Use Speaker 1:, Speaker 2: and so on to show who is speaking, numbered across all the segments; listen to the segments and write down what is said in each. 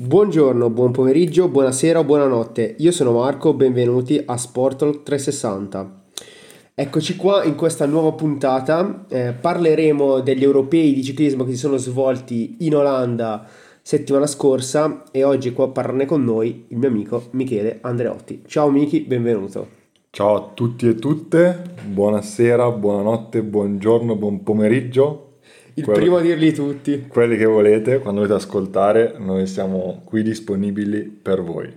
Speaker 1: Buongiorno, buon pomeriggio, buonasera o buonanotte. Io sono Marco, benvenuti a Sportalk 360. Eccoci qua in questa nuova puntata. Eh, parleremo degli europei di ciclismo che si sono svolti in Olanda settimana scorsa e oggi qua a parlarne con noi il mio amico Michele Andreotti. Ciao Miki, benvenuto.
Speaker 2: Ciao a tutti e tutte, buonasera, buonanotte, buongiorno, buon pomeriggio
Speaker 1: il quello, primo a dirli tutti.
Speaker 2: Quelli che volete, quando volete ascoltare, noi siamo qui disponibili per voi.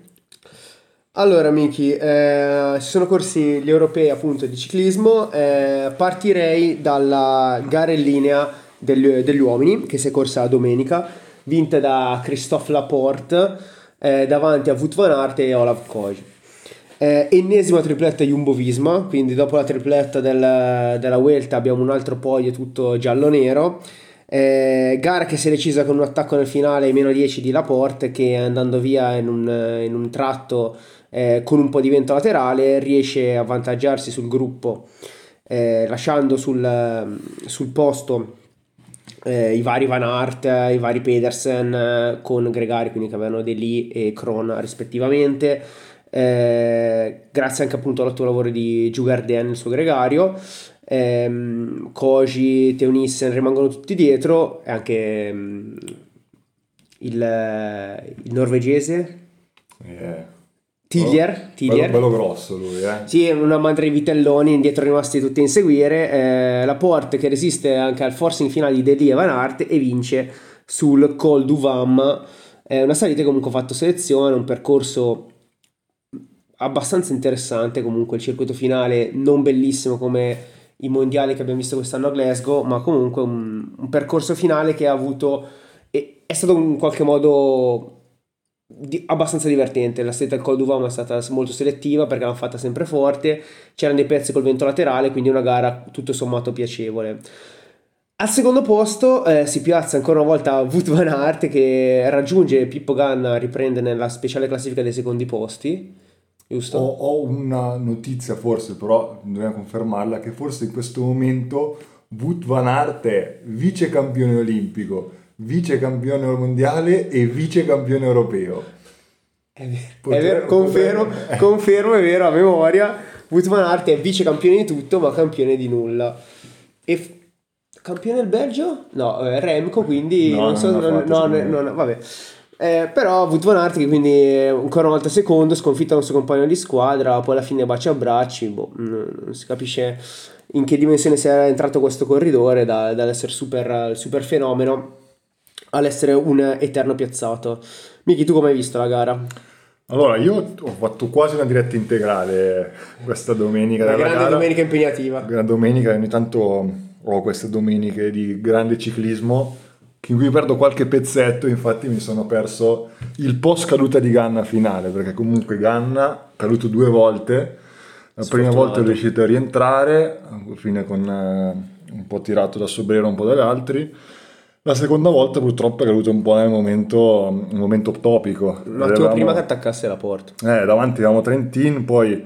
Speaker 1: Allora, Miki, eh, si sono corsi gli europei appunto di ciclismo. Eh, partirei dalla gara in linea degli, degli, uomini, che si è corsa domenica, vinta da Christophe Laporte eh, davanti a Wout van Aert e Olaf Koch. Eh, ennesima tripletta Jumbo Visma, quindi dopo la tripletta del, della Vuelta abbiamo un altro podio tutto giallo-nero. Eh, gara che si è decisa con un attacco nel finale meno 10 di Laporte che andando via in un, in un tratto eh, con un po' di vento laterale riesce a avvantaggiarsi sul gruppo eh, lasciando sul, sul posto eh, i vari Van Aert, i vari Pedersen eh, con Gregari, quindi che avevano Deli e Kron rispettivamente eh, grazie anche appunto al tuo lavoro di Giugardien, il suo gregario. Eh, Koji, Teunissen rimangono tutti dietro e anche um, il, il, norvegese yeah. Tillier.
Speaker 2: Bello, bello, grosso lui, eh?
Speaker 1: Sì, una madre di vitelloni, indietro rimasti tutti a inseguire. Eh, la Porte che resiste anche al forcing finale di Deli e Van Aert e vince sul Col du Vam. È una salita che comunque ha fatto selezione, un percorso abbastanza interessante comunque il circuito finale, non bellissimo come i mondiali che abbiamo visto quest'anno a Glasgow, ma comunque un, un percorso finale che ha avuto, è, è stato in qualche modo di, abbastanza divertente. La stretta del Col d'Uvam è stata molto selettiva perché l'hanno fatta sempre forte, c'erano dei pezzi col vento laterale, quindi una gara tutto sommato piacevole. Al secondo posto eh, si piazza ancora una volta Wout van Aert che raggiunge Pippo Ganna, riprende nella speciale classifica dei secondi posti
Speaker 2: Giusto. Ho, ho, una notizia forse, però dobbiamo confermarla, che forse in questo momento Wout van Aert è vice campione olimpico, vice campione mondiale e vice campione europeo.
Speaker 1: È vero, Poter, è vero confermo, poter... confermo, è vero, a memoria. Wout van Aert è vice campione di tutto, ma campione di nulla. E f- campione del Belgio? No, eh, Remco, quindi no, non so, non, no, no, no, vabbè. Eh, però avuto Van Aert che quindi ancora una volta secondo, sconfitta il suo compagno di squadra, poi alla fine bacia a bracci, boh, non si capisce in che dimensione sia entrato questo corridore da, dall'essere super, super fenomeno all'essere un eterno piazzato. Miki, tu come hai visto la gara?
Speaker 2: Allora, io ho fatto quasi una diretta integrale questa domenica.
Speaker 1: Una grande gara. domenica impegnativa.
Speaker 2: Una domenica, ogni tanto ho queste domeniche di grande ciclismo in cui perdo qualche pezzetto, infatti mi sono perso il post caduta di Ganna finale, perché comunque Ganna ha caduto due volte, la prima volta è riuscito a rientrare, alla fine con eh, un po' tirato da Sobrero, un po' dagli altri, la seconda volta purtroppo è caduto un po' nel momento, momento topico.
Speaker 1: Un attimo prima che attaccasse la porta.
Speaker 2: Eh, davanti avevamo Trentin, poi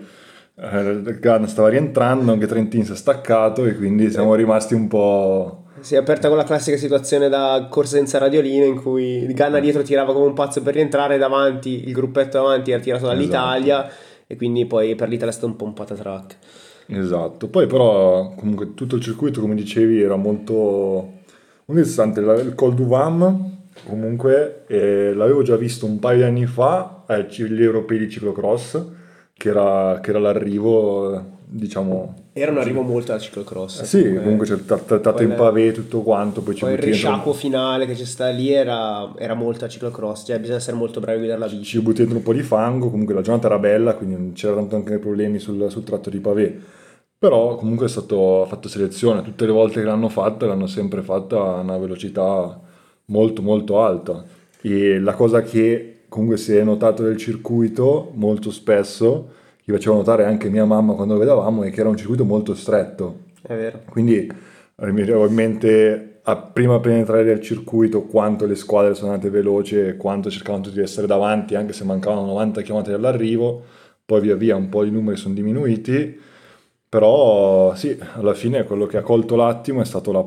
Speaker 2: eh, Ganna stava rientrando, anche Trentin si è staccato e quindi siamo rimasti un po'
Speaker 1: si è aperta quella classica situazione da corsa senza radiolino in cui Ganna dietro tirava come un pazzo per rientrare davanti, il gruppetto davanti era tirato dall'Italia esatto. e quindi poi per l'Italia è stato un po' un patatrack.
Speaker 2: Esatto, poi però comunque tutto il circuito come dicevi era molto, interessante, il Col du Vam comunque eh, l'avevo già visto un paio di anni fa agli europei di ciclocross che era, che era l'arrivo diciamo...
Speaker 1: Era un arrivo molto al ciclocross.
Speaker 2: Eh sì, comunque, comunque c'è trattato in pavé tutto quanto, poi,
Speaker 1: poi il risciacquo finale che c'è sta lì era, era molto al ciclocross, cioè bisogna essere molto bravi a guidare la bici.
Speaker 2: Ci butti dentro un po' di fango, comunque la giornata era bella, quindi non c'erano tanto anche problemi sul, sul tratto di pavé. Però comunque è stato fatto selezione, tutte le volte che l'hanno fatta l'hanno sempre fatta a una velocità molto molto alta. E la cosa che comunque si è notato del circuito molto spesso che faceva notare anche mia mamma quando lo vedevamo è che era un circuito molto stretto.
Speaker 1: È vero.
Speaker 2: Quindi eh, mi avevo in mente a prima penetrare nel circuito quanto le squadre sono andate veloci quanto cercavano di essere davanti anche se mancavano 90 km dall'arrivo, poi via via un po' i numeri sono diminuiti, però sì, alla fine quello che ha colto l'attimo è stato la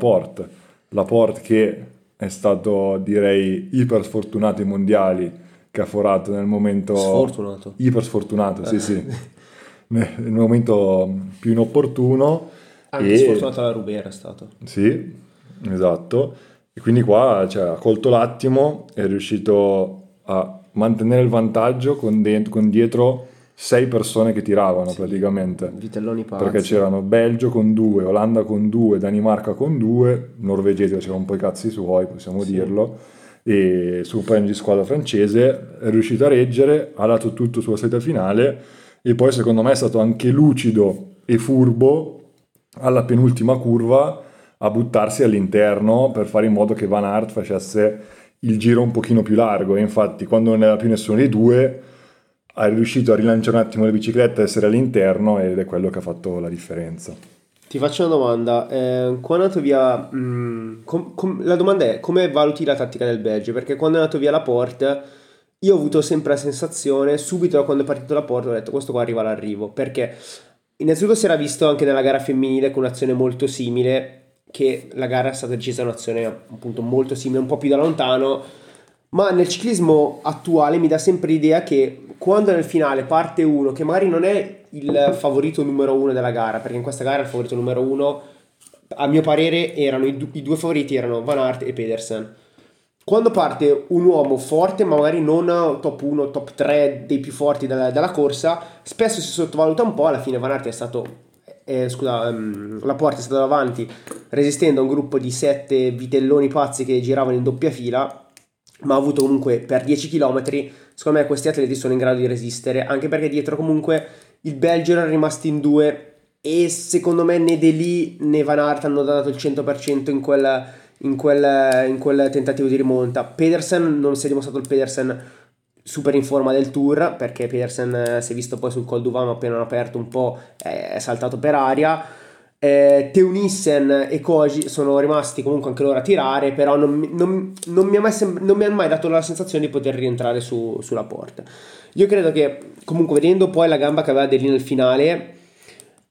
Speaker 2: Laporte che è stato direi iper sfortunato ai mondiali che ha forato nel momento...
Speaker 1: Sfortunato.
Speaker 2: Iper sfortunato, sì sì. nel momento più inopportuno.
Speaker 1: Anche
Speaker 2: e-
Speaker 1: sfortunato la Rubera è stato.
Speaker 2: Sì, esatto. E quindi qua cioè, ha colto l'attimo, è riuscito a mantenere il vantaggio con, dent- con dietro sei persone che tiravano praticamente.
Speaker 1: Vitelloni pazzi.
Speaker 2: Perché c'erano Belgio con due, Olanda con due, Danimarca con due, norvegesi c'erano un po' i cazzi suoi, possiamo dirlo, e sul premio di squadra francese è riuscito a reggere, ha dato tutto sulla salita finale e poi secondo me è stato anche lucido e furbo alla penultima curva a buttarsi all'interno per fare in modo che Van Aert facesse il giro un pochino più largo e infatti quando non era più nessuno dei due è riuscito a rilanciare un attimo la bicicletta, essere all'interno ed è quello che ha fatto la differenza.
Speaker 1: Ti faccio una domanda. Eh, quando è andato via. mh, com- com- la domanda è come valuti la tattica del Belgio? Perché quando è andato via Laporte, io ho avuto sempre la sensazione, subito da quando è partito Laporte, ho detto questo qua arriva all'arrivo. Perché innanzitutto si era visto anche nella gara femminile con un'azione molto simile, che la gara è stata decisa un'azione appunto molto simile, un po' più da lontano. Ma nel ciclismo attuale mi dà sempre l'idea che quando nel finale parte uno che magari non è il favorito numero uno della gara, perché in questa gara il favorito numero uno, a mio parere, erano i, du- i due favoriti erano Van Aert e Pedersen. Quando parte un uomo forte, ma magari non top 1, top 3 dei più forti della, della corsa, spesso si sottovaluta un po'. Alla fine Van Aert è stato, eh, scusa, ehm, la porta è stata davanti, resistendo a un gruppo di sette vitelloni pazzi che giravano in doppia fila ma ha avuto comunque per 10 km, secondo me questi atleti sono in grado di resistere, anche perché dietro comunque il Belgio era rimasto in due e secondo me né De Lee né Van Aert hanno dato il 100% in quel, in quel, in quel tentativo di rimonta. Pedersen non si è dimostrato il Pedersen super in forma del tour perché Pedersen eh, si è visto poi sul Col d'Uvamo appena aperto un po' eh, è saltato per aria eh, Teunissen e Koji sono rimasti comunque anche loro a tirare, però non, non- non mi ha mai sem- non mi ha mai dato la sensazione di poter rientrare su- sulla porta. Io credo che comunque vedendo poi la gamba che aveva Delì nel finale,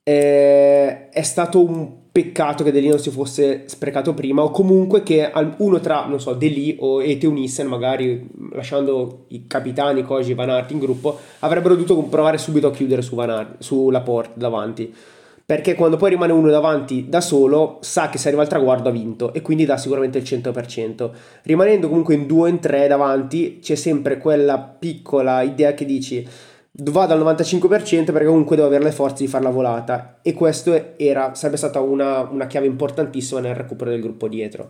Speaker 1: eh, è stato un peccato che Delì non si fosse sprecato prima, o comunque che uno tra, non so, Delì o Teunissen, magari lasciando i capitani Koji e Van Aert in gruppo, avrebbero dovuto provare subito a chiudere su Van Aert, sulla porta davanti perché quando poi rimane uno davanti da solo sa che se arriva al traguardo ha vinto e quindi dà sicuramente il 100%. Rimanendo comunque in due o in tre davanti c'è sempre quella piccola idea che dici vado al 95% perché comunque devo avere le forze di fare la volata e questo era, sarebbe stata una, una chiave importantissima nel recupero del gruppo dietro.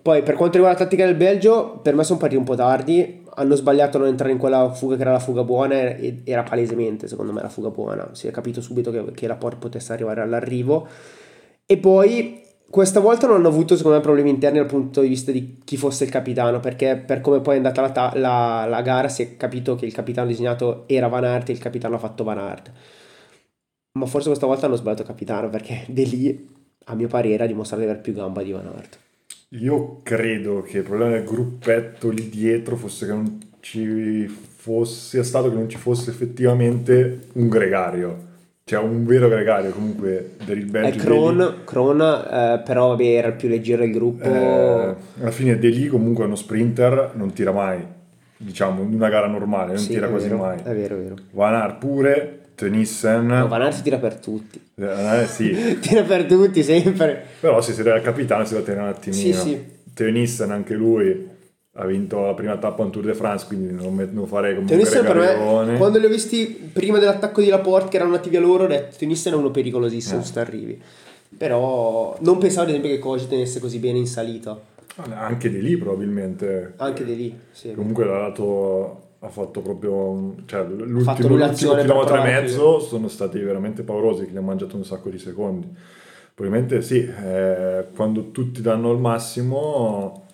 Speaker 1: Poi per quanto riguarda la tattica del Belgio, per me sono partiti un po' tardi, hanno sbagliato a non entrare in quella fuga che era la fuga buona e era palesemente secondo me la fuga buona, si è capito subito che, che la Porte potesse arrivare all'arrivo. E poi questa volta non hanno avuto secondo me problemi interni dal punto di vista di chi fosse il capitano perché per come poi è andata la, ta- la- la gara si è capito che il capitano disegnato era Van Aert e il capitano ha fatto Van Aert. Ma forse questa volta hanno sbagliato capitano perché De lì a mio parere ha dimostrato di avere più gamba di Van Aert
Speaker 2: Io credo che il problema del gruppetto lì dietro fosse che non ci fosse, sia stato che non ci fosse effettivamente un gregario, cioè un vero gregario comunque del
Speaker 1: è
Speaker 2: Belgio.
Speaker 1: Kron, Kron eh, però vabbè, era il più leggero del gruppo
Speaker 2: Eh, alla fine De Lee comunque è uno sprinter, non tira mai, diciamo, in una gara normale, non
Speaker 1: Sì,
Speaker 2: tira quasi
Speaker 1: vero,
Speaker 2: mai.
Speaker 1: è vero è vero
Speaker 2: Van Aert pure, Tenissen,
Speaker 1: No, Van Aert tira per tutti
Speaker 2: eh, sì,
Speaker 1: tira per tutti sempre
Speaker 2: però se si era il capitano si deve tenere un attimino.
Speaker 1: Sì, sì.
Speaker 2: Tenissen anche lui ha vinto la prima tappa in Tour de France, quindi non, met- non farei come un
Speaker 1: Tenissen per me, quando li ho visti prima dell'attacco di Laporte che erano nativi a loro, ho detto Tenissen è uno pericolosissimo
Speaker 2: Eh.
Speaker 1: se arrivi. Però non pensavo ad esempio che Koji tenesse così bene in salita.
Speaker 2: Anche di lì probabilmente.
Speaker 1: Anche di lì, sì.
Speaker 2: Comunque l'ha dato, ha fatto proprio, cioè l'ultimo, l'ultimo chilometro e mezzo sono stati veramente paurosi, che gli hanno mangiato un sacco di secondi. Probabilmente sì, eh, quando tutti danno il massimo,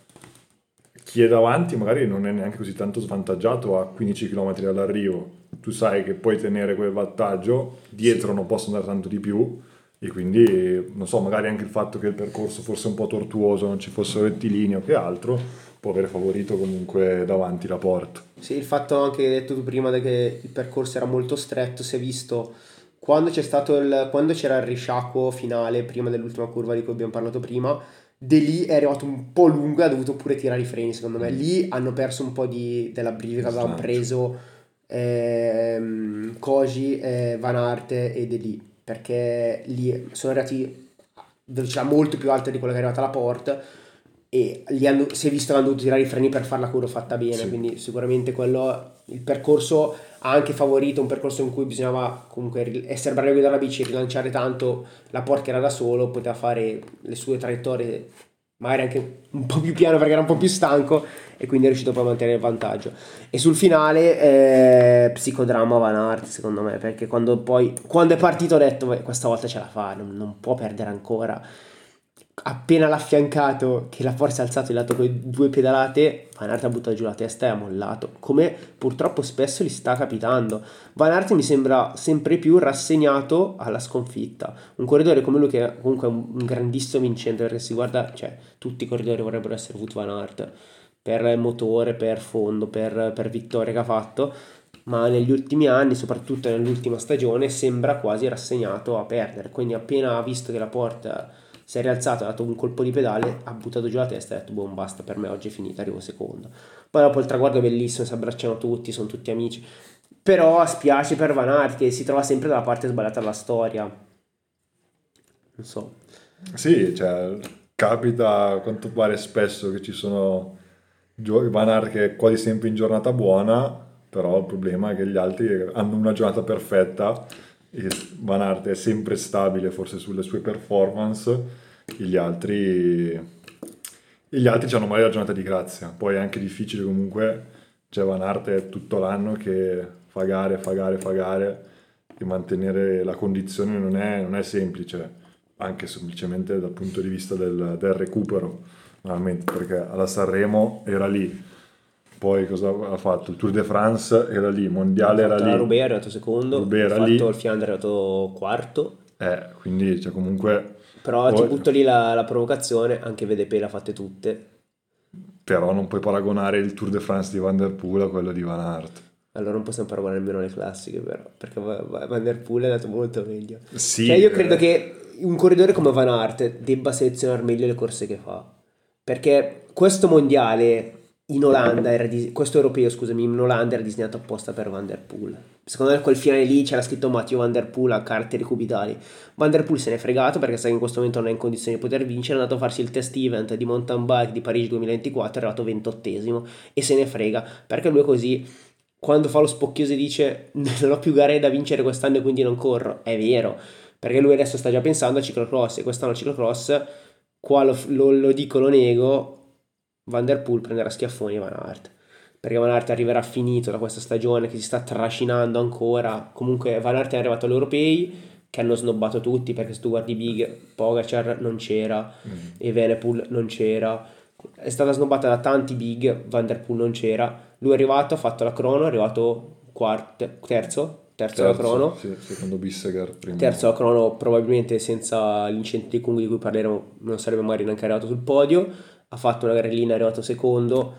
Speaker 2: chi è davanti magari non è neanche così tanto svantaggiato a 15 km dall'arrivo. Tu sai che puoi tenere quel vantaggio, dietro non posso andare tanto di più e quindi non so, magari anche il fatto che il percorso fosse un po' tortuoso, non ci fosse rettilineo che altro, può aver favorito comunque davanti la porta.
Speaker 1: Sì, il fatto anche che hai detto tu prima che il percorso era molto stretto, si è visto quando c'è stato il, quando c'era il risciacquo finale prima dell'ultima curva di cui abbiamo parlato prima, De lì è arrivato un po' lungo e ha dovuto pure tirare i freni, secondo me. Lì hanno perso un po' di, della brivida che avevano preso ehm, Koji, eh, Van Arte e De lì, perché lì sono arrivati a velocità molto più alte di quella che è arrivata la Port e hanno- si è visto che hanno dovuto tirare i freni per fare la curva fatta bene,
Speaker 2: Sì.
Speaker 1: quindi sicuramente quello, il percorso ha anche favorito un percorso in cui bisognava comunque essere bravi a guidare la bici, rilanciare tanto la Port che era da solo, poteva fare le sue traiettorie magari anche un po' più piano perché era un po' più stanco e quindi è riuscito poi a mantenere il vantaggio. E sul finale eh, psicodramma Van Aert secondo me perché quando poi quando è partito ho detto "Beh, questa volta ce la fa, non, non può perdere ancora. Appena l'ha affiancato che la forza ha alzato il lato con due pedalate, Van Aert ha buttato giù la testa e ha mollato, come purtroppo spesso gli sta capitando. Van Aert mi sembra sempre più rassegnato alla sconfitta. Un corridore come lui che è comunque un un grandissimo vincente perché si guarda, cioè tutti i corridori vorrebbero essere Wout Van Aert per motore, per fondo, per, per vittorie che ha fatto, ma negli ultimi anni, soprattutto nell'ultima stagione, sembra quasi rassegnato a perdere. Quindi appena ha visto che la porta si è rialzato, ha dato un colpo di pedale, ha buttato giù la testa e ha detto, boh, basta, per me oggi è finita, arrivo secondo. Poi dopo il traguardo è bellissimo, si abbracciano tutti, sono tutti amici. Però spiace per Van Aert che si trova sempre dalla parte sbagliata della storia. Non so.
Speaker 2: Sì, cioè, capita a quanto pare spesso che ci sono Van Aert che è quasi sempre in giornata buona, però il problema è che gli altri hanno una giornata perfetta e Van Aert è sempre stabile forse sulle sue performance. E gli altri, e gli altri hanno magari la giornata di grazia. Poi è anche difficile comunque, cioè Van Aert tutto l'anno che fa gare, fa gare, fa gare. E mantenere la condizione non è, non è semplice anche semplicemente dal punto di vista del, del recupero, perché alla Sanremo era lì, poi cosa ha fatto? Il Tour de France era lì, il Mondiale era lì,
Speaker 1: Roubaix è arrivato secondo,
Speaker 2: Roubaix era
Speaker 1: fatto
Speaker 2: lì.
Speaker 1: il Fiandre è arrivato quarto.
Speaker 2: eh, quindi cioè, comunque,
Speaker 1: Però ti
Speaker 2: Poi-
Speaker 1: butto lì la, la provocazione, anche VDP l'ha fatte tutte.
Speaker 2: però non puoi paragonare il Tour de France di Van der Poel a quello di Van Aert.
Speaker 1: Allora non possiamo paragonare nemmeno le classiche, però, perché Va- Va- Van der Poel è andato molto meglio.
Speaker 2: Sì,
Speaker 1: Cioè, io credo
Speaker 2: eh,
Speaker 1: che un corridore come Van Aert debba selezionare meglio le corse che fa. Perché questo mondiale in Olanda era dis- questo europeo, scusami, in Olanda era disegnato apposta per Van der Poel. Secondo me quel finale lì c'era scritto Matteo Van der Poel a caratteri cubitali. Van der Poel se n'è fregato perché sa che in questo momento non è in condizione di poter vincere, è andato a farsi il test event di mountain bike di Parigi 2024, è arrivato 28 e se ne frega perché lui è così quando fa lo spocchioso e dice non ho più gare da vincere quest'anno e quindi non corro, è vero, perché lui adesso sta già pensando a ciclocross e quest'anno ciclocross, qua lo, lo- lo dico, lo nego, Van der Poel prenderà schiaffoni Van Aert, perché Van Aert arriverà finito da questa stagione che si sta trascinando ancora, comunque Van Aert è arrivato agli europei che hanno snobbato tutti, perché se tu guardi Big, Pogacar non c'era,
Speaker 2: mm,
Speaker 1: e Venepool non c'era. È stata snobbata da tanti big, Van der Poel non c'era. Lui è arrivato, ha fatto la crono, è arrivato quarto, terzo, terzo, alla crono.
Speaker 2: Sì, secondo Bisseger prima.
Speaker 1: Terzo alla crono, probabilmente senza Kung di cui parleremo, non sarebbe mai neanche arrivato sul podio. Ha fatto una garellina, è arrivato secondo.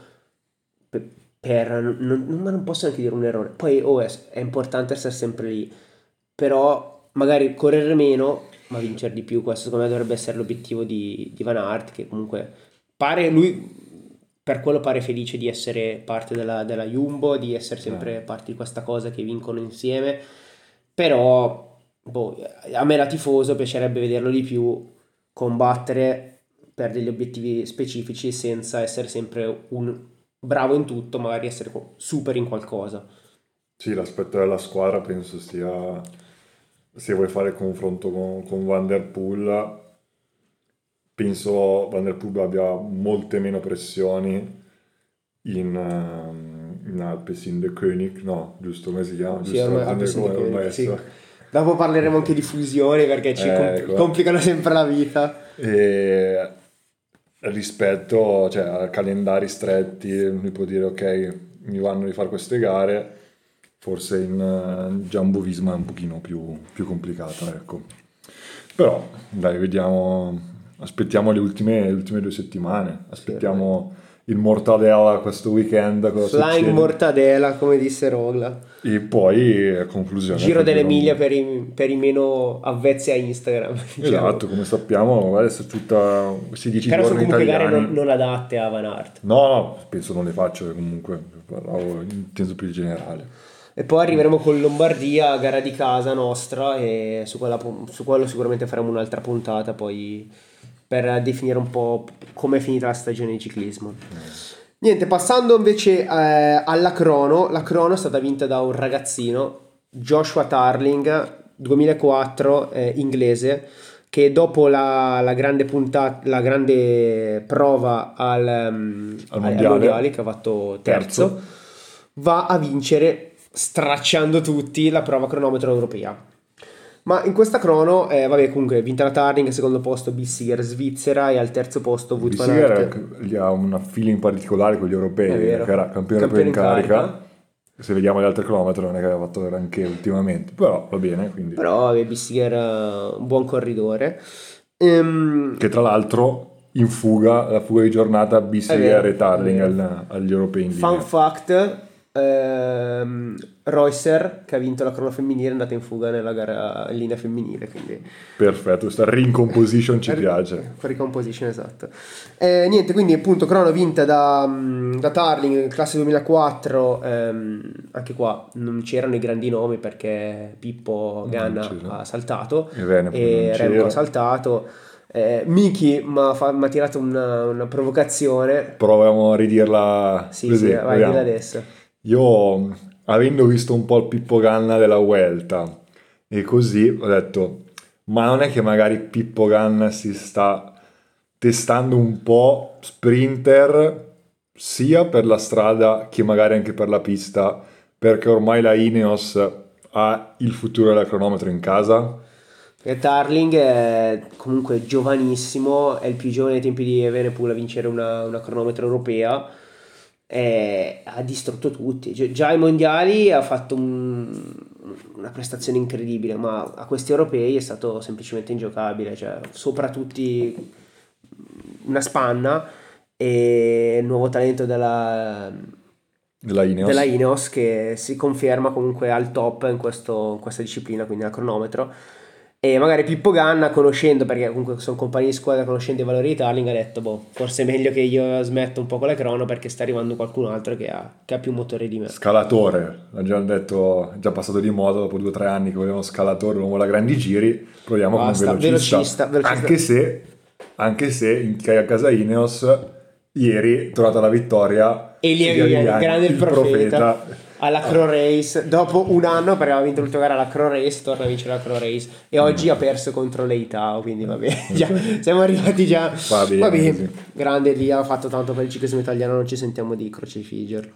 Speaker 1: Per, per- non, non- ma non posso neanche dire un errore. Poi oh, è, è importante essere sempre lì, però magari correre meno, ma vincere di più. Questo secondo me dovrebbe essere l'obiettivo di, di Van Aert, che comunque pare lui. Per quello pare felice di essere parte della, della Jumbo, di essere sempre parte di questa cosa che vincono insieme. Però boh, a me da tifoso piacerebbe vederlo di più combattere per degli obiettivi specifici senza essere sempre un bravo in tutto, magari essere super in qualcosa.
Speaker 2: Sì, l'aspetto della squadra penso sia, se vuoi fare il confronto con, con Van der Poel, penso Van der Poel abbia molte meno pressioni in, ehm, in Alpecin de König, no, giusto come si chiama?
Speaker 1: Sì, ormai- de
Speaker 2: come-
Speaker 1: König, sì. Dopo parleremo anche di fusioni perché ci
Speaker 2: Eh, ecco.
Speaker 1: complicano sempre la vita.
Speaker 2: E rispetto cioè, a calendari stretti, lui può dire ok, mi vanno di fare queste gare, forse in eh, Jumbo Visma è un pochino più, più complicata, ecco. Però dai, vediamo, aspettiamo le ultime, le ultime due settimane, aspettiamo il Mortadella questo weekend.
Speaker 1: Flying Mortadella, come disse Rogla.
Speaker 2: E poi, a conclusione...
Speaker 1: Giro dell'Emilia per i, per i meno avvezzi a Instagram.
Speaker 2: Diciamo. Esatto, come sappiamo, adesso tutta questi 10
Speaker 1: Però sono comunque
Speaker 2: italiani...
Speaker 1: gare non, non adatte a Van Aert.
Speaker 2: No, no, penso non le faccio comunque, parlavo in senso più generale.
Speaker 1: E poi arriveremo con Lombardia, gara di casa nostra, e su, quella, su quello sicuramente faremo un'altra puntata poi per definire un po' come è finita la stagione di ciclismo. Niente, passando invece eh, alla crono, la crono è stata vinta da un ragazzino, Joshua Tarling, 2004, eh, inglese, che dopo la, la, grande puntata, la grande prova al, um, al mondiale. mondiale, che ha fatto terzo, terzo, va a vincere stracciando tutti la prova cronometro europea. Ma in questa crono, eh, vabbè, comunque, vinta la Tarling, secondo posto Bissiger Svizzera e al terzo posto Aert.
Speaker 2: gli ha una in particolare con gli europei, che era campione, campione in carica. carica. Se vediamo gli altri cronometri non è che aveva fatto granché ultimamente, però va bene. Quindi.
Speaker 1: Però vabbè, Bissiger uh, un buon corridore. Ehm...
Speaker 2: Che tra l'altro in fuga, la fuga di giornata Bissiger e Tarling agli europei in
Speaker 1: Fun fact, ehm, Reusser che ha vinto la crono femminile è andata in fuga nella gara in linea femminile quindi...
Speaker 2: perfetto questa recomposition ci piace.
Speaker 1: recomposition esatto. Eh, niente quindi appunto crono vinta da, mm, da Tarling classe 2004 ehm, anche qua non c'erano i grandi nomi perché Pippo Ganna ha saltato e, e Remco ha saltato. Eh, Miki mi ha tirato una, una, provocazione.
Speaker 2: Proviamo a ridirla
Speaker 1: sì, così, sì vai adesso
Speaker 2: io, avendo visto un po' il Pippo Ganna della Vuelta e così, ho detto, ma non è che magari Pippo Ganna si sta testando un po' sprinter sia per la strada che magari anche per la pista, perché ormai la Ineos ha il futuro della cronometro in casa?
Speaker 1: E Tarling è comunque giovanissimo, è il più giovane ai tempi di Evenepoel a vincere una, una cronometro europea eh, ha distrutto tutti. Già ai mondiali ha fatto un, una prestazione incredibile, ma a questi europei è stato semplicemente ingiocabile. Cioè, sopra tutti una spanna e il nuovo talento della,
Speaker 2: della Ineos.
Speaker 1: della Ineos. che si conferma comunque al top in, questo, in questa disciplina, quindi al cronometro e magari Pippo Ganna, conoscendo, perché comunque sono compagni di squadra, conoscendo i valori di Tarling, ha detto, boh, forse è meglio che io smetta un po' con la crono perché sta arrivando qualcun altro che ha, che ha più motore di me.
Speaker 2: Scalatore, ha già detto, è già passato di moda dopo due o tre anni che volevano scalatore, l'uomo da grandi giri, proviamo Basta, con un velocista. velocista, velocista. Anche se, anche se in a casa Ineos, ieri, trovata la vittoria,
Speaker 1: Elia Viviani, grande il profeta. profeta alla Crow Race. Dopo un anno perché aveva vinto l'ultima gara alla Crow Race torna a vincere la Crow Race. E oggi ha perso contro l'Eitao quindi va bene. Già, siamo arrivati già.
Speaker 2: Va bene, va bene.
Speaker 1: grande lì ha fatto tanto per il ciclismo italiano non ci sentiamo di crocifiggerlo.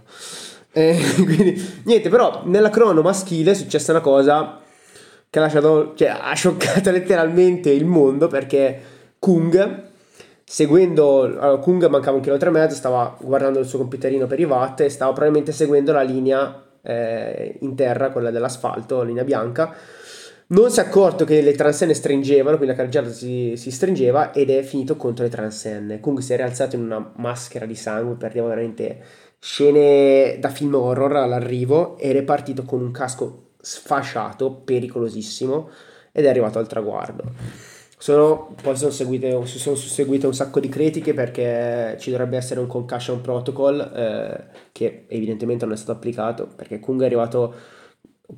Speaker 1: Eh, quindi niente però nella crono maschile è successa una cosa che ha lasciato cioè ha scioccato letteralmente il mondo perché Kung seguendo allora, Kung mancava un chilometro e mezzo stava guardando il suo computerino per i watt e stava probabilmente seguendo la linea eh, in terra quella dell'asfalto linea bianca. Non si è accorto che le transenne stringevano quindi la carreggiata si, si, stringeva ed è finito contro le transenne. Kung si è rialzato in una maschera di sangue perdeva veramente scene da film horror all'arrivo ed è partito con un casco sfasciato pericolosissimo ed è arrivato al traguardo sono, poi sono seguite, si sono susseguite un sacco di critiche perché ci dovrebbe essere un concussion protocol eh, che evidentemente non è stato applicato perché Kung è arrivato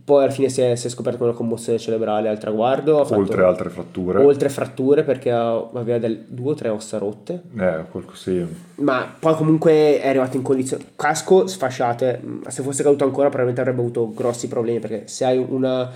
Speaker 1: poi alla fine si è, si è scoperto una commozione cerebrale al traguardo
Speaker 2: fatto, oltre altre fratture
Speaker 1: oltre fratture perché aveva del, due o tre ossa rotte
Speaker 2: eh, sì.
Speaker 1: ma poi comunque è arrivato in condizioni casco sfasciate se fosse caduto ancora probabilmente avrebbe avuto grossi problemi perché se hai una,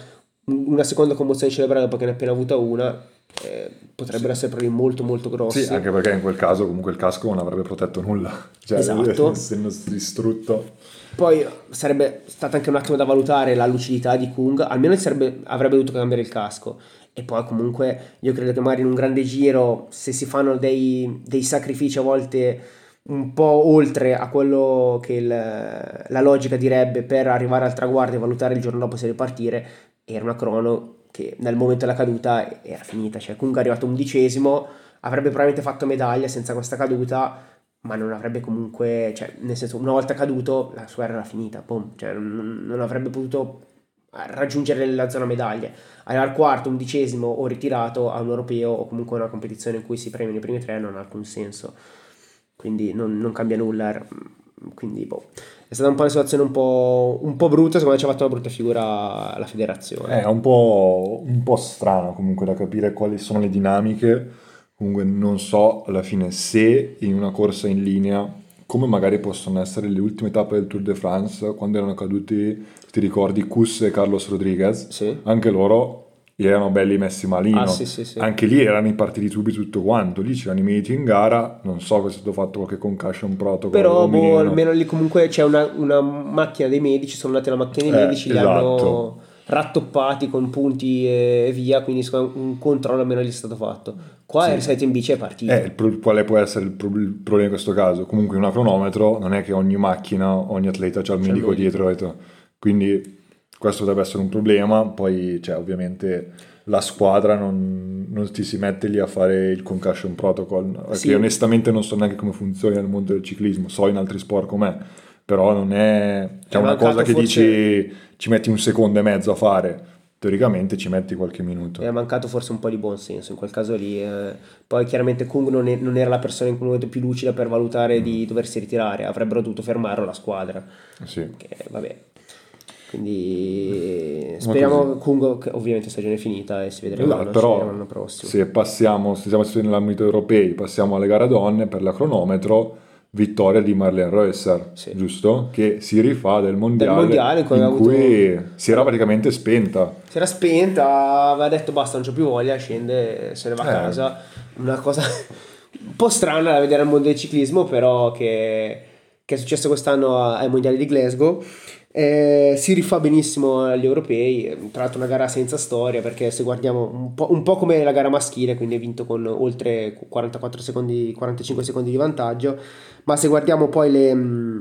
Speaker 1: una seconda commozione cerebrale dopo che ne hai appena avuta una eh, potrebbero essere problemi molto molto grossi.
Speaker 2: Sì, anche perché in quel caso comunque il casco non avrebbe protetto nulla, cioè
Speaker 1: esatto.
Speaker 2: essendo distrutto.
Speaker 1: Poi sarebbe stato anche un attimo da valutare la lucidità di Kung, almeno sarebbe, avrebbe dovuto cambiare il casco. E poi comunque io credo che magari in un grande giro, se si fanno dei, dei sacrifici a volte un po' oltre a quello che il, la logica direbbe per arrivare al traguardo e valutare il giorno dopo se ripartire, era una crono che nel momento della caduta era finita, cioè comunque è arrivato undicesimo, avrebbe probabilmente fatto medaglia senza questa caduta, ma non avrebbe comunque, cioè, nel senso, una volta caduto, la sua era finita, boom, cioè, non, non avrebbe potuto raggiungere la zona medaglie. Arrivare quarto, undicesimo o ritirato a un europeo o comunque una competizione in cui si premiano i primi tre non ha alcun senso. Quindi non, non cambia nulla. Quindi boh. È stata un po' una situazione un po', un po brutta, secondo me ci ha fatto una brutta figura la federazione.
Speaker 2: È un po', un po' strano comunque da capire quali sono le dinamiche. Comunque non so alla fine se in una corsa in linea come magari possono essere le ultime tappe del Tour de France quando erano caduti, ti ricordi, Kus e Carlos Rodriguez,
Speaker 1: sì.
Speaker 2: anche loro erano belli messi malino,
Speaker 1: ah, sì, sì,
Speaker 2: anche lì erano impartiti subito tutto quanto, lì c'erano i mediti in gara, non so se è stato fatto qualche concussion protocol.
Speaker 1: Però boh, almeno lì comunque c'è una, una, macchina dei medici, sono andati alla macchina dei eh, medici, esatto. li hanno esatto. rattoppati con punti e via, quindi un controllo almeno gli è stato fatto. Qua sì. è risalito in bici è partito.
Speaker 2: Eh, pro- quale può essere il, pro- il, problema in questo caso? Comunque una cronometro non è che ogni macchina, ogni atleta c'ha il medico dietro, quindi questo deve essere un problema, poi cioè, ovviamente la squadra non, non, ti si mette lì a fare il concussion protocol, sì. che onestamente non so neanche come funziona nel mondo del ciclismo, so in altri sport com'è, però non è, cioè, è una cosa che forse... dici ci metti un secondo e mezzo a fare teoricamente ci metti qualche minuto.
Speaker 1: E ha mancato forse un po' di buon senso in quel caso lì. Eh. Poi chiaramente Kung non, è, non, era la persona in quel momento più lucida per valutare mm. di doversi ritirare, avrebbero dovuto fermarlo la squadra.
Speaker 2: Sì.
Speaker 1: Che, vabbè. Quindi speriamo Kung, ovviamente stagione finita e si vedrà
Speaker 2: esatto, però l'anno prossimo. Se passiamo, se siamo nell'ambito europeo, passiamo alle gare donne per la cronometro vittoria di Marlene Reusser, sì. giusto? Che si rifà del mondiale, del mondiale in cui avuto... si era praticamente spenta.
Speaker 1: Si era spenta, aveva detto basta, non c'ho più voglia, scende, se ne va a eh. casa. Una cosa un po' strana da vedere al mondo del ciclismo, però che, che è successo quest'anno ai mondiali di Glasgow. Eh, si rifà benissimo agli europei, tra l'altro una gara senza storia perché se guardiamo un po', un po', come la gara maschile, quindi ha vinto con oltre 44 secondi, 45 secondi di vantaggio, ma se guardiamo poi le, mm,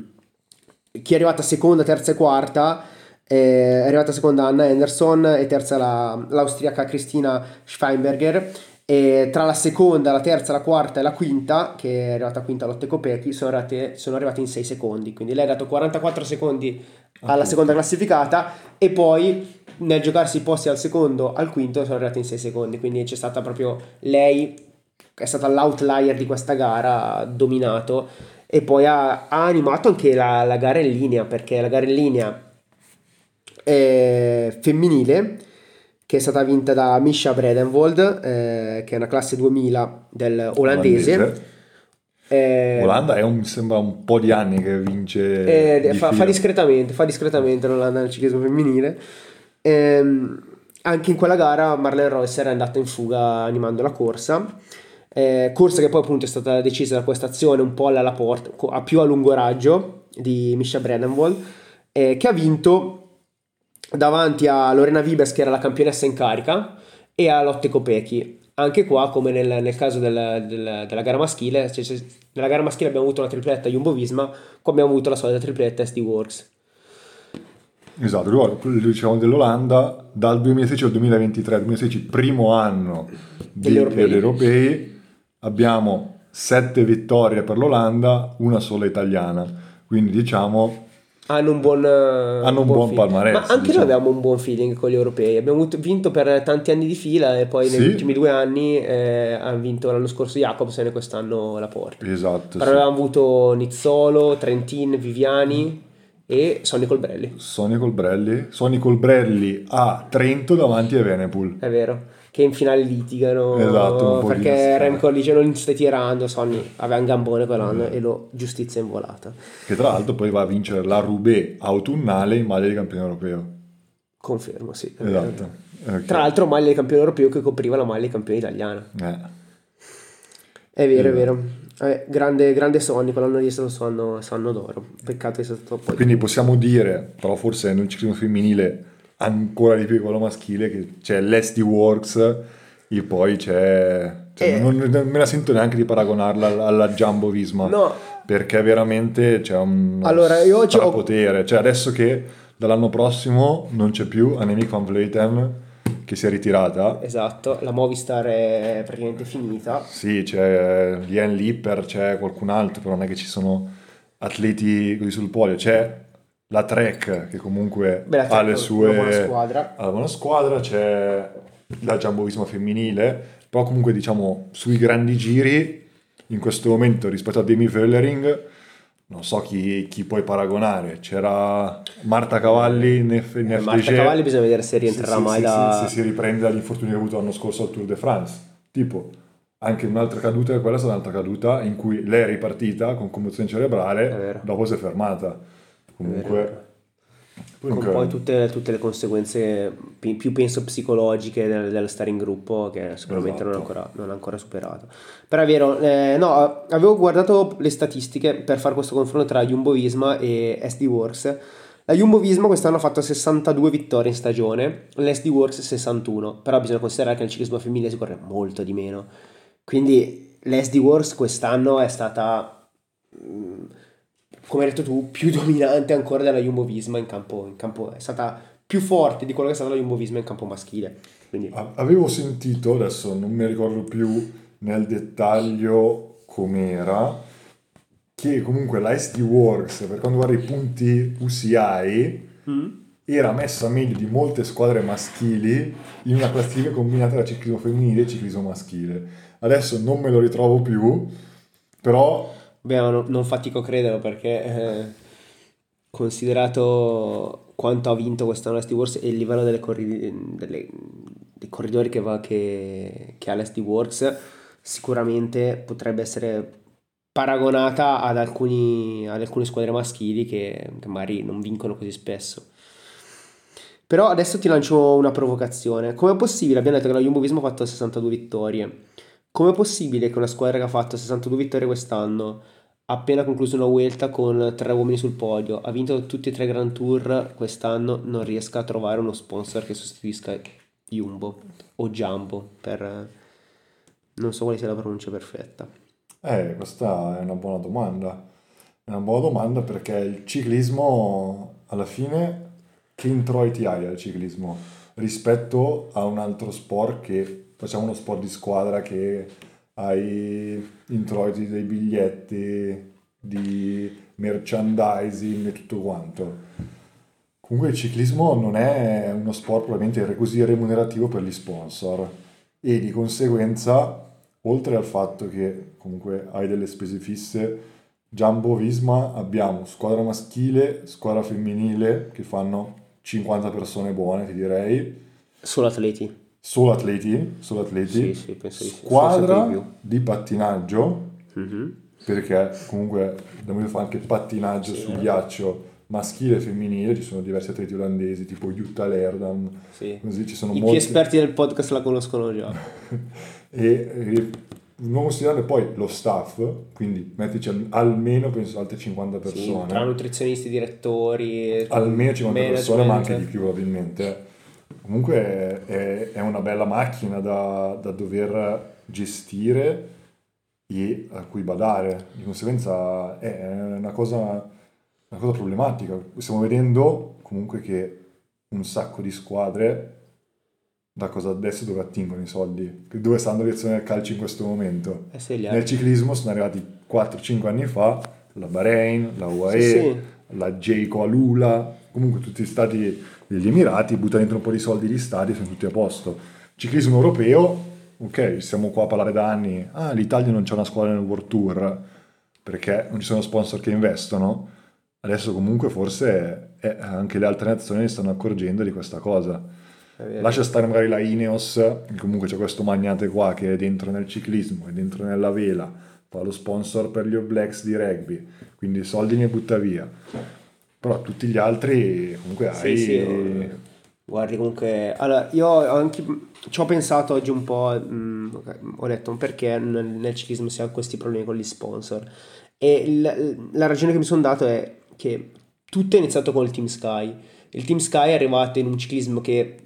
Speaker 1: chi è arrivata seconda, terza e quarta, eh, è arrivata seconda Anna Anderson e terza la, l'austriaca Cristina Schweinberger e tra la seconda, la terza, la quarta e la quinta, che è arrivata quinta Lotte Kopecky, sono arrivate, sono arrivate in 6 secondi. Quindi lei ha dato 44 secondi alla seconda classificata e poi nel giocarsi i posti al secondo, al quinto, sono arrivate in 6 secondi. Quindi c'è stata proprio lei, è stata l'outlier di questa gara, ha dominato e poi ha, ha animato anche la, la, gara in linea, perché la gara in linea è femminile che è stata vinta da Misha Bredenvold, eh, che è una classe 2000 del olandese. olandese.
Speaker 2: Eh, Olanda è un, mi sembra un po' di anni che vince.
Speaker 1: Eh, fa, fa, discretamente, fa discretamente l'Olanda nel ciclismo femminile. Eh, anche in quella gara Marlene Reusser è andata in fuga animando la corsa. Eh, corsa che poi appunto è stata decisa da questa azione un po' alla porta, a più a lungo raggio di Misha Bredenvold, eh, che ha vinto davanti a Lorena Vibes che era la campionessa in carica e a Lotte Kopecky. Anche qua, come nel, nel caso del, del, della gara maschile, cioè, cioè, nella gara maschile abbiamo avuto una tripletta Jumbo Visma, qua abbiamo avuto la solita tripletta SD Works.
Speaker 2: Esatto, diciamo dell'Olanda dal 2016 al 2023, 2016 primo anno degli europei. degli europei, abbiamo sette vittorie per l'Olanda, una sola italiana, quindi diciamo
Speaker 1: hanno un buon, hanno
Speaker 2: un buon, buon palmarès.
Speaker 1: Ma anche diciamo. noi avevamo un buon feeling con gli europei. Abbiamo vinto per tanti anni di fila e poi negli ultimi due anni eh, hanno vinto l'anno scorso Jacobsen e quest'anno la Porta.
Speaker 2: Esatto.
Speaker 1: Però sì. avevamo avuto Nizzolo, Trentin, Viviani e Sonny Colbrelli.
Speaker 2: Sonny Colbrelli. Sonny Colbrelli a Trento davanti a Venepool.
Speaker 1: È vero che in finale litigano esatto, perché Remco dice non stai tirando Sonny aveva un gambone quell'anno mm. e lo giustizia in volata
Speaker 2: che tra l'altro poi va a vincere la Roubaix autunnale in maglia di campione europeo
Speaker 1: confermo sì
Speaker 2: esatto
Speaker 1: okay. tra l'altro maglia di campione europeo che copriva la maglia di campione italiana
Speaker 2: eh.
Speaker 1: è vero è vero eh, grande, grande Sonny, quell'anno lì è stato suo anno d'oro. Peccato che sia stato poi.
Speaker 2: Quindi possiamo dire, però forse nel ciclismo femminile ancora di più quello maschile, che c'è l'SD Works e poi c'è... Cioè, eh. non, non, me la sento neanche di paragonarla alla, alla Jumbo Visma.
Speaker 1: No.
Speaker 2: Perché veramente c'è un
Speaker 1: allora, io
Speaker 2: potere. Cioè adesso che dall'anno prossimo non c'è più Annemiek van Vleuten che si è ritirata.
Speaker 1: Esatto, la Movistar è praticamente finita.
Speaker 2: Sì, c'è Lien Lipper, c'è qualcun altro, però non è che ci sono atleti così sul podio. C'è la Trek che comunque
Speaker 1: Beh, la
Speaker 2: ha le sue...
Speaker 1: una buona squadra.
Speaker 2: Ha squadra, c'è la Giambovismo femminile, però comunque diciamo sui grandi giri in questo momento rispetto a Demi Völlering non so chi, chi puoi paragonare. C'era Marta Cavalli in, F- in
Speaker 1: Eh,
Speaker 2: FDG.
Speaker 1: Marta Cavalli bisogna vedere se rientrerà
Speaker 2: se,
Speaker 1: mai
Speaker 2: se,
Speaker 1: da...
Speaker 2: se, se si riprende dall'infortunio che ha avuto l'anno scorso al Tour de France. Tipo, anche un'altra caduta, quella è stata un'altra caduta in cui lei è ripartita con commozione cerebrale, dopo si è fermata. Comunque,
Speaker 1: con poi tutte, tutte le conseguenze pi- più penso psicologiche del, del stare in gruppo che sicuramente non, è
Speaker 2: Esatto.
Speaker 1: ancora, non è ancora superato. Però è vero eh, no avevo guardato le statistiche per fare questo confronto tra Jumbo Visma e SD Works. La Jumbo Visma quest'anno ha fatto 62 vittorie in stagione l'SD Works 61 però bisogna considerare che nel ciclismo femminile si corre molto di meno. Quindi l'SD Works quest'anno è stata mm, come hai detto tu, più dominante ancora della Jumbo Visma in campo, in campo, è stata più forte di quello che è stata la Jumbo Visma in campo maschile. Quindi,
Speaker 2: Avevo sentito, adesso non mi ricordo più nel dettaglio com'era, che comunque la SD Works, per quanto riguarda i punti UCI, era messa meglio di molte squadre maschili in una classifica combinata tra ciclismo femminile e ciclismo maschile. Adesso non me lo ritrovo più, però
Speaker 1: beh, non, non fatico crederlo perché eh, considerato quanto ha vinto quest'anno l'ST Wars e il livello delle corri- delle- dei corridori che, va, che, che ha l'ST Works, sicuramente potrebbe essere paragonata ad, alcuni, ad alcune squadre maschili che, che magari non vincono così spesso. Però adesso ti lancio una provocazione. Com'è possibile? Abbiamo detto che la Jumbo Visma ha fatto 62 vittorie. Com'è possibile che una squadra che ha fatto 62 vittorie quest'anno, ha appena concluso una Vuelta con tre uomini sul podio, ha vinto tutti e tre Grand Tour quest'anno, non riesca a trovare uno sponsor che sostituisca Jumbo o Jumbo per... non so quale sia la pronuncia perfetta.
Speaker 2: Eh, questa è una buona domanda. È una buona domanda perché il ciclismo, alla fine, che introiti hai al ciclismo rispetto a un altro sport che facciamo uno sport di squadra che hai introiti dei biglietti, di merchandising e tutto quanto. Comunque il ciclismo non è uno sport probabilmente così remunerativo per gli sponsor e di conseguenza, oltre al fatto che comunque hai delle spese fisse, Jumbo Visma abbiamo squadra maschile, squadra femminile che fanno 50 persone buone, ti direi,
Speaker 1: Solo atleti.
Speaker 2: Solo atleti, solo atleti,
Speaker 1: Sì, sì, di
Speaker 2: squadra di pattinaggio,
Speaker 1: di più. Mhm.
Speaker 2: perché comunque da fa anche pattinaggio
Speaker 1: Sì,
Speaker 2: su
Speaker 1: eh.
Speaker 2: ghiaccio maschile e femminile, ci sono diversi atleti olandesi tipo Jutta Lerdam,
Speaker 1: Sì.
Speaker 2: così ci sono
Speaker 1: I più
Speaker 2: molti
Speaker 1: esperti del podcast la conoscono già.
Speaker 2: e, e non considerare poi lo staff, quindi mettici al- almeno penso altre 50
Speaker 1: Sì,
Speaker 2: persone,
Speaker 1: tra nutrizionisti, direttori,
Speaker 2: almeno 50 persone, ma anche di più probabilmente. Comunque è, è- una bella macchina da, da dover gestire e a cui badare. Di conseguenza è una cosa, una cosa problematica. Stiamo vedendo comunque che un sacco di squadre da cosa adesso dove attingono i soldi, dove stanno le direzione del calcio in questo momento.
Speaker 1: Eh sì,
Speaker 2: Nel ciclismo sono arrivati 4-5 anni fa la Bahrain, la UAE,
Speaker 1: Sì, sì.
Speaker 2: la Jayco Alula, comunque tutti gli stati degli Emirati buttano dentro un po' di soldi gli stati e sono tutti a posto. Ciclismo europeo, ok, siamo qua a parlare da anni, ah l'Italia non c'è una squadra nel World Tour perché non ci sono sponsor che investono, adesso comunque forse eh, anche le altre nazioni si stanno accorgendo di questa cosa.
Speaker 1: È.
Speaker 2: Lascia stare magari la Ineos, comunque c'è questo magnate qua che è dentro nel ciclismo, è dentro nella vela, fa lo sponsor per gli All Blacks di rugby, quindi soldi ne butta via. Però tutti gli altri comunque
Speaker 1: Sì,
Speaker 2: hai...
Speaker 1: sì. Guardi comunque, allora io ho anche ci ho pensato oggi un po', mm, ok, ho detto perché nel, nel ciclismo si ha questi problemi con gli sponsor e il- la ragione che mi sono dato è che tutto è iniziato con il Team Sky. Il Team Sky è arrivato in un ciclismo che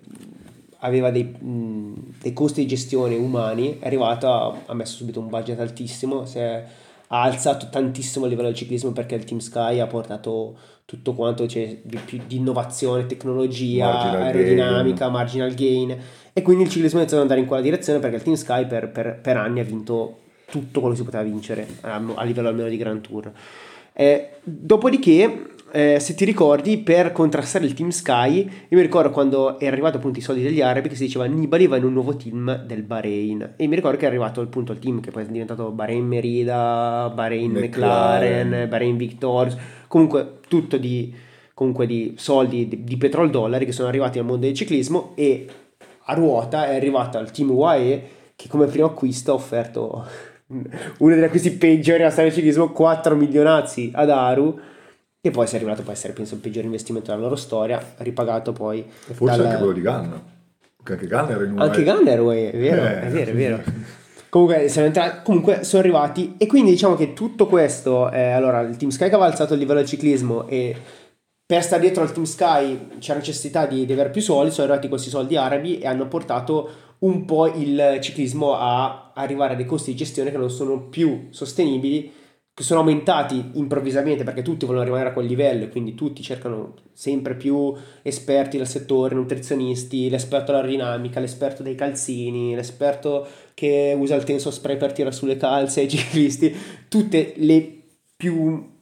Speaker 1: aveva dei, mm, dei costi di gestione umani, è arrivato, ha, messo subito un budget altissimo, si è- ha alzato tantissimo il livello del ciclismo perché il Team Sky ha portato tutto quanto c'è di, più, di innovazione, tecnologia,
Speaker 2: Marginal
Speaker 1: aerodinamica,
Speaker 2: gain.
Speaker 1: marginal gain e quindi il ciclismo ha iniziato ad andare in quella direzione perché il Team Sky per, per- per anni ha vinto tutto quello che si poteva vincere a, a livello almeno di Grand Tour. Eh, dopodiché, eh, se ti ricordi, per contrastare il Team Sky, io mi ricordo quando è arrivato appunto i soldi degli arabi che si diceva Nibali va in un nuovo team del Bahrain e mi ricordo che è arrivato appunto il team che poi è diventato Bahrain Merida, Bahrain
Speaker 2: McLaren.
Speaker 1: McLaren, Bahrain Victorious, comunque tutto di, comunque di soldi, di, di petrol dollari che sono arrivati al mondo del ciclismo e a ruota è arrivata al team UAE che come primo acquisto ha offerto uno degli acquisti peggiori della storia del ciclismo 4 milionazzi ad Aru e poi si è arrivato a essere penso il peggior investimento della loro storia ripagato poi
Speaker 2: Forse
Speaker 1: dal-
Speaker 2: anche quello di Ganna. Anche Ganna era in un
Speaker 1: anche Gunner è vero
Speaker 2: Eh,
Speaker 1: è vero è vero comunque sono, entrati- comunque sono arrivati. E quindi diciamo che tutto questo eh, allora il Team Sky che aveva alzato il livello del ciclismo e per stare dietro al Team Sky c'era necessità di, di avere più soldi sono arrivati questi soldi arabi e hanno portato un po' il ciclismo a arrivare a dei costi di gestione che non sono più sostenibili che sono aumentati improvvisamente perché tutti vogliono rimanere a quel livello e quindi tutti cercano sempre più esperti del settore, nutrizionisti, l'esperto dell'aerodinamica, l'esperto dei calzini, l'esperto che usa il tenso spray per tirare sulle calze ai ciclisti, tutte le più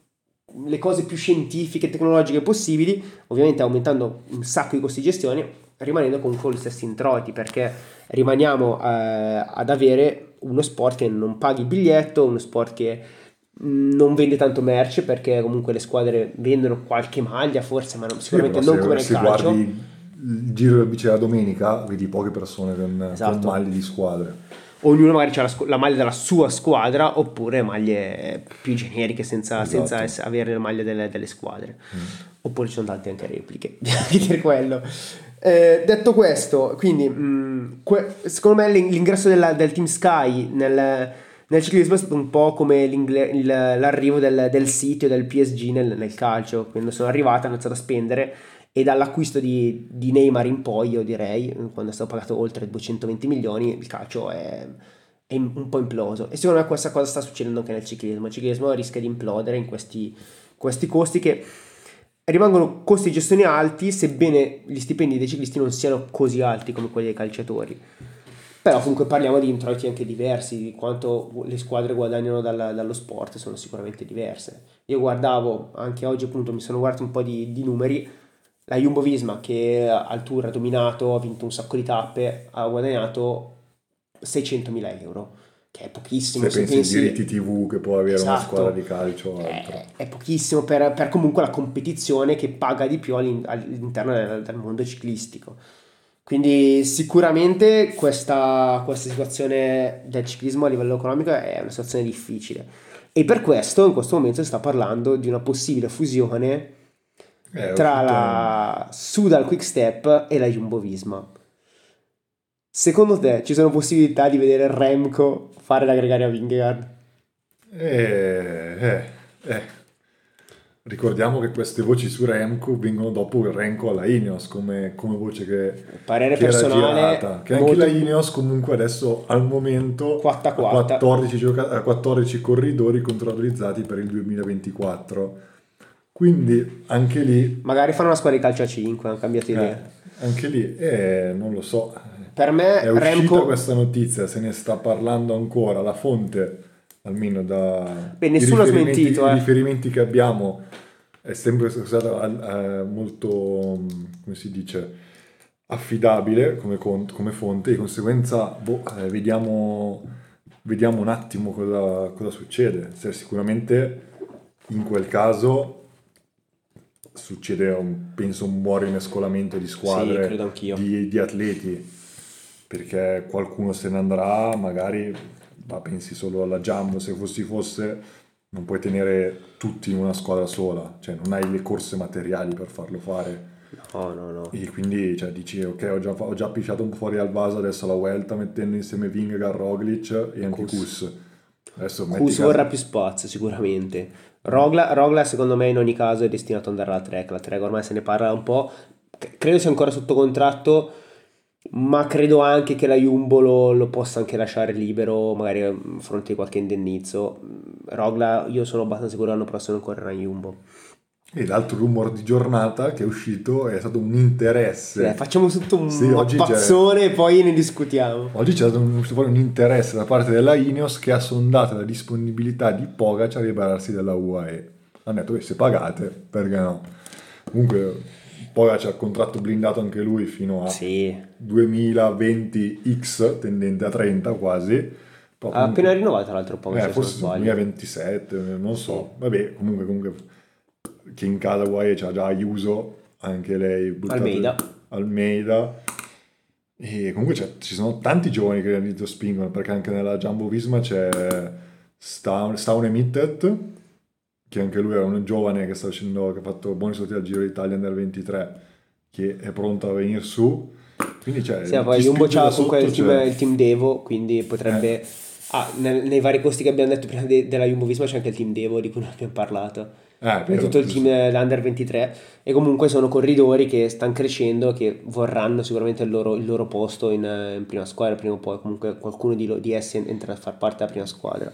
Speaker 1: le cose più scientifiche e tecnologiche possibili, ovviamente aumentando un sacco di costi di gestione, rimanendo comunque con gli stessi introiti, perché rimaniamo eh, ad avere uno sport che non paghi il biglietto, uno sport che non vende tanto merce perché comunque le squadre vendono qualche maglia forse ma non-
Speaker 2: Sì,
Speaker 1: sicuramente
Speaker 2: però
Speaker 1: non
Speaker 2: se,
Speaker 1: come nel
Speaker 2: se
Speaker 1: calcio
Speaker 2: guardi il giro del bici della domenica, vedi poche persone con,
Speaker 1: Esatto.
Speaker 2: con maglie di squadre.
Speaker 1: ognuno magari ha la, la maglia della sua squadra oppure maglie più generiche senza,
Speaker 2: Esatto.
Speaker 1: senza ess- avere le maglie delle, delle squadre oppure ci sono tante anche repliche di dire quello Eh, detto questo quindi mh, que- secondo me l'ing- l'ingresso della- del Team Sky nel, nel ciclismo è stato un po' come il- l'arrivo del, del sito del PSG nel, nel calcio. Quando sono arrivati hanno iniziato a spendere e dall'acquisto di, di Neymar in poi io direi quando è stato pagato oltre 220 milioni il calcio è, è un po' imploso. E secondo me questa cosa sta succedendo anche nel ciclismo. Il ciclismo rischia di implodere in questi, questi costi che rimangono costi di gestione alti sebbene gli stipendi dei ciclisti non siano così alti come quelli dei calciatori però comunque parliamo di introiti anche diversi, di quanto le squadre guadagnano dalla- dallo sport sono sicuramente diverse. Io guardavo, anche oggi appunto mi sono guardato un po' di, di numeri, la Jumbo Visma che al tour ha dominato, ha vinto un sacco di tappe, ha guadagnato 600.000 euro, che è pochissimo.
Speaker 2: Se pensi ai diritti TV che può avere una
Speaker 1: Esatto.
Speaker 2: squadra di calcio o altro.
Speaker 1: È, è pochissimo per, per comunque la competizione che paga di più all'in- all'interno del, del mondo ciclistico. Quindi sicuramente questa, questa situazione del ciclismo a livello economico è una situazione difficile. E per questo in questo momento si sta parlando di una possibile fusione
Speaker 2: Eh,
Speaker 1: tra
Speaker 2: tutto-
Speaker 1: la Sudal Quick Step e la Jumbo Visma. Secondo te ci sono possibilità di vedere Remco fare la gregaria Vingegaard?
Speaker 2: Eh, eh, eh. Ricordiamo che queste voci su Remco vengono dopo il Renko alla Ineos come, come voce che,
Speaker 1: Parere
Speaker 2: che
Speaker 1: personale,
Speaker 2: girata. Che anche la Ineos comunque adesso al momento
Speaker 1: Quatta quatta.
Speaker 2: 14, gioca- ha 14 corridori controllizzati per il 2024. Quindi anche lì,
Speaker 1: Magari fanno una squadra di calcio a 5, hanno cambiato idea.
Speaker 2: eh, anche lì eh, non lo so.
Speaker 1: Per me
Speaker 2: È uscita
Speaker 1: Remco
Speaker 2: questa notizia, se ne sta parlando ancora, la fonte, almeno da
Speaker 1: Beh, nessuno
Speaker 2: i
Speaker 1: ha
Speaker 2: riferimenti-
Speaker 1: smentito, eh.
Speaker 2: i riferimenti che abbiamo, è sempre stata eh, molto, come si dice, affidabile come, con- come fonte, di conseguenza boh, eh, vediamo, vediamo un attimo cosa, cosa succede. Se sicuramente in quel caso succede, un- penso, un buon rimescolamento di squadre
Speaker 1: Sì,
Speaker 2: di, di atleti perché qualcuno se ne andrà magari ma pensi solo alla Jumbo se fossi fosse non puoi tenere tutti in una squadra sola cioè non hai le corse materiali per farlo fare
Speaker 1: No, no, no.
Speaker 2: e quindi cioè, dici ok ho già, ho già pisciato un po' fuori al vaso adesso la Vuelta mettendo insieme Vingegaard, Roglic e anche
Speaker 1: Kus.
Speaker 2: Adesso
Speaker 1: Kus
Speaker 2: caso-
Speaker 1: vorrà più spazio sicuramente. Rogla, Rogla, secondo me in ogni caso è destinato ad andare alla Trek. La Trek ormai se ne parla un po'. Credo sia ancora sotto contratto. Ma credo anche che la Jumbo lo, lo possa anche lasciare libero, magari a fronte di qualche indennizzo. Rogla, io sono abbastanza sicuro che l'anno prossimo non correrà in Jumbo.
Speaker 2: E l'altro rumor di giornata che è uscito è stato un interesse.
Speaker 1: Eh, facciamo tutto un
Speaker 2: Sì,
Speaker 1: pazzone e poi ne discutiamo.
Speaker 2: Oggi c'è stato un, un interesse da parte della Ineos che ha sondato la disponibilità di Pogacar a liberarsi dalla UAE. Hanno detto che se pagate, perché no? Comunque Pogacar ha contratto blindato anche lui fino a
Speaker 1: Sì,
Speaker 2: 2020X, tendente a 30 quasi. Però
Speaker 1: ha
Speaker 2: comunque-
Speaker 1: appena rinnovato l'altro po',
Speaker 2: eh, forse
Speaker 1: sbaglio.
Speaker 2: 2027, non so. Vabbè, comunque, comunque casa UAE c'ha già Ayuso, anche lei
Speaker 1: Almeida.
Speaker 2: Almeida. E comunque c'è- ci sono tanti giovani che all'inizio spingono, perché anche nella Jumbo Visma c'è Staun, Staune Mittet, che anche lui era un giovane che sta facendo, che ha fatto buoni risultati al Giro d'Italia nel 23, che è pronto a venire su. Quindi c'è
Speaker 1: Sì, poi Jumbo c'ha comunque il team,
Speaker 2: c'è-
Speaker 1: il team Devo, quindi potrebbe... Ah, nel- nei vari costi che abbiamo detto prima de- della Jumbo Visma c'è anche il team Devo di cui non abbiamo parlato.
Speaker 2: Eh,
Speaker 1: Per tutto il team l'Under 23 e comunque sono corridori che stanno crescendo che vorranno sicuramente il loro, il loro posto in, eh, in prima squadra prima o poi comunque qualcuno di, lo- di essi entrerà a far parte della prima squadra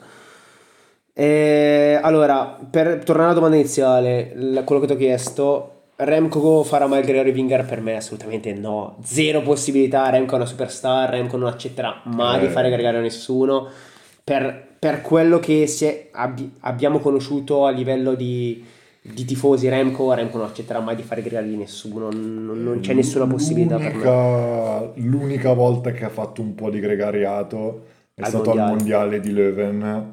Speaker 1: E, allora per tornare alla domanda iniziale la- quello che ti ho chiesto Remco farà mai il Gregory Winger per me assolutamente no zero possibilità Remco è una superstar Remco non accetterà mai di
Speaker 2: Eh.
Speaker 1: fare gregario a nessuno per, per quello che è- abbi- abbiamo conosciuto a livello di, di tifosi Remco, Remco non accetterà mai di fare gregali di nessuno, non, non c'è nessuna possibilità per me.
Speaker 2: L'unica- volta che ha fatto un po' di gregariato è
Speaker 1: Al
Speaker 2: stato al
Speaker 1: mondiale.
Speaker 2: mondiale di Leuven,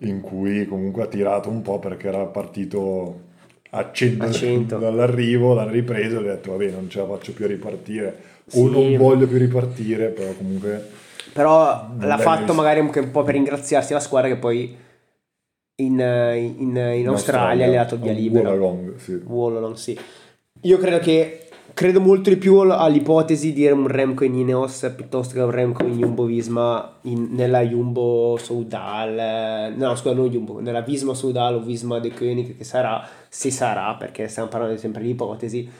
Speaker 2: in cui comunque ha tirato un po' perché era partito a 100,
Speaker 1: A 100.
Speaker 2: dall'arrivo, l'hanno ripreso e ha detto vabbè non ce la faccio più a ripartire o
Speaker 1: Sì.
Speaker 2: non voglio più ripartire, però comunque
Speaker 1: Però l'ha fatto
Speaker 2: visto.
Speaker 1: magari anche un po' per ringraziarsi la squadra che poi in, eh, in- in Australia gli ha dato via libera.
Speaker 2: Wollongong, sì.
Speaker 1: Wollongong, sì. Io credo che credo molto di più all'ipotesi di un Remco in Ineos piuttosto che un Remco in Jumbo Visma in- nella Jumbo Soudal eh, no scusa non Jumbo nella Visma Soudal o Visma De Koenig che sarà se sarà perché stiamo parlando sempre di ipotesi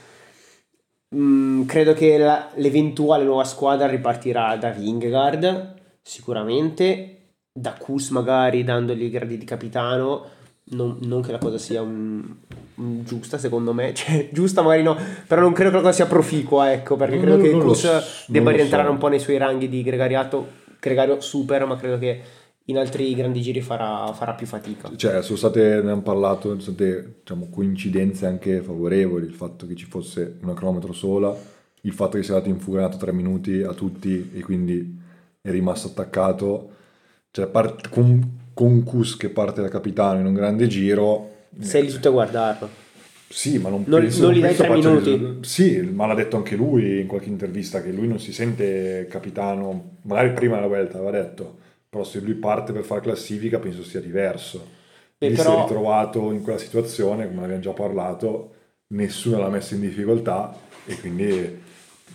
Speaker 1: Mm, credo che la- l'eventuale nuova squadra ripartirà da Vingegaard sicuramente da Kus magari dandogli i gradi di capitano non, non che la cosa sia un- un giusta secondo me. Cioè giusta magari no però non credo che la cosa sia proficua ecco perché credo
Speaker 2: no,
Speaker 1: che
Speaker 2: non so, non
Speaker 1: debba rientrare
Speaker 2: so.
Speaker 1: un po' nei suoi ranghi di gregariato gregario super ma credo che in altri grandi giri farà, farà più fatica.
Speaker 2: Cioè, sono state, ne abbiamo parlato, sono state diciamo, coincidenze anche favorevoli, il fatto che ci fosse una cronometro sola, il fatto che sia andato infuriato tre minuti a tutti e quindi è rimasto attaccato, cioè part- con, con Kus che parte da capitano in un grande giro,
Speaker 1: sei lì tutto a guardarlo
Speaker 2: sì, ma non,
Speaker 1: Non-
Speaker 2: penso,
Speaker 1: non gli dai tre minuti?
Speaker 2: risul- Sì, ma l'ha detto anche lui in qualche intervista che lui non si sente capitano, magari prima della Vuelta aveva detto, però se lui parte per fare classifica penso sia diverso.
Speaker 1: Beh,
Speaker 2: Lì si
Speaker 1: però-
Speaker 2: è ritrovato in quella situazione, come abbiamo già parlato, nessuno l'ha messo in difficoltà e quindi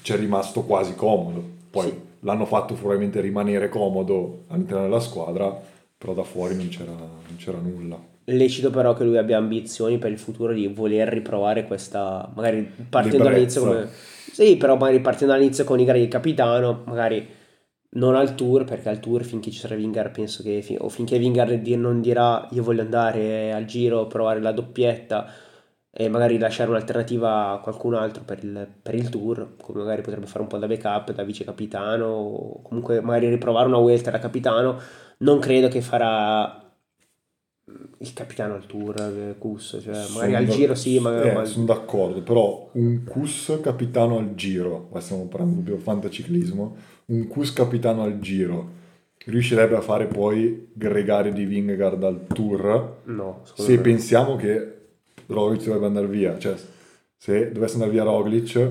Speaker 2: ci è rimasto quasi comodo. Poi
Speaker 1: Sì.
Speaker 2: l'hanno fatto probabilmente rimanere comodo all'interno della squadra, però da fuori non c'era, non c'era nulla.
Speaker 1: lecito però che lui abbia ambizioni per il futuro di voler riprovare questa magari partendo
Speaker 2: L'ebbrezza.
Speaker 1: dall'inizio come sì però magari partendo dall'inizio con i gradi di capitano magari non al tour perché al tour finché ci sarà Vingar penso che fin- o finché Vingar non dirà io voglio andare al giro provare la doppietta e magari lasciare un'alternativa a qualcun altro per il, per il tour come magari potrebbe fare un po' da backup da vice capitano o comunque magari riprovare una Vuelta da capitano non credo che farà il capitano al tour eh, Kus cioè magari
Speaker 2: Sono
Speaker 1: al giro sì ma,
Speaker 2: eh,
Speaker 1: ma-
Speaker 2: sono d'accordo, però un Cus capitano al giro, qua stiamo parlando proprio fantaciclismo, un Cus capitano al giro riuscirebbe a fare poi gregario di Vingegaard al tour
Speaker 1: no
Speaker 2: se
Speaker 1: me.
Speaker 2: pensiamo che Roglic dovrebbe andare via, cioè se dovesse andare via Roglic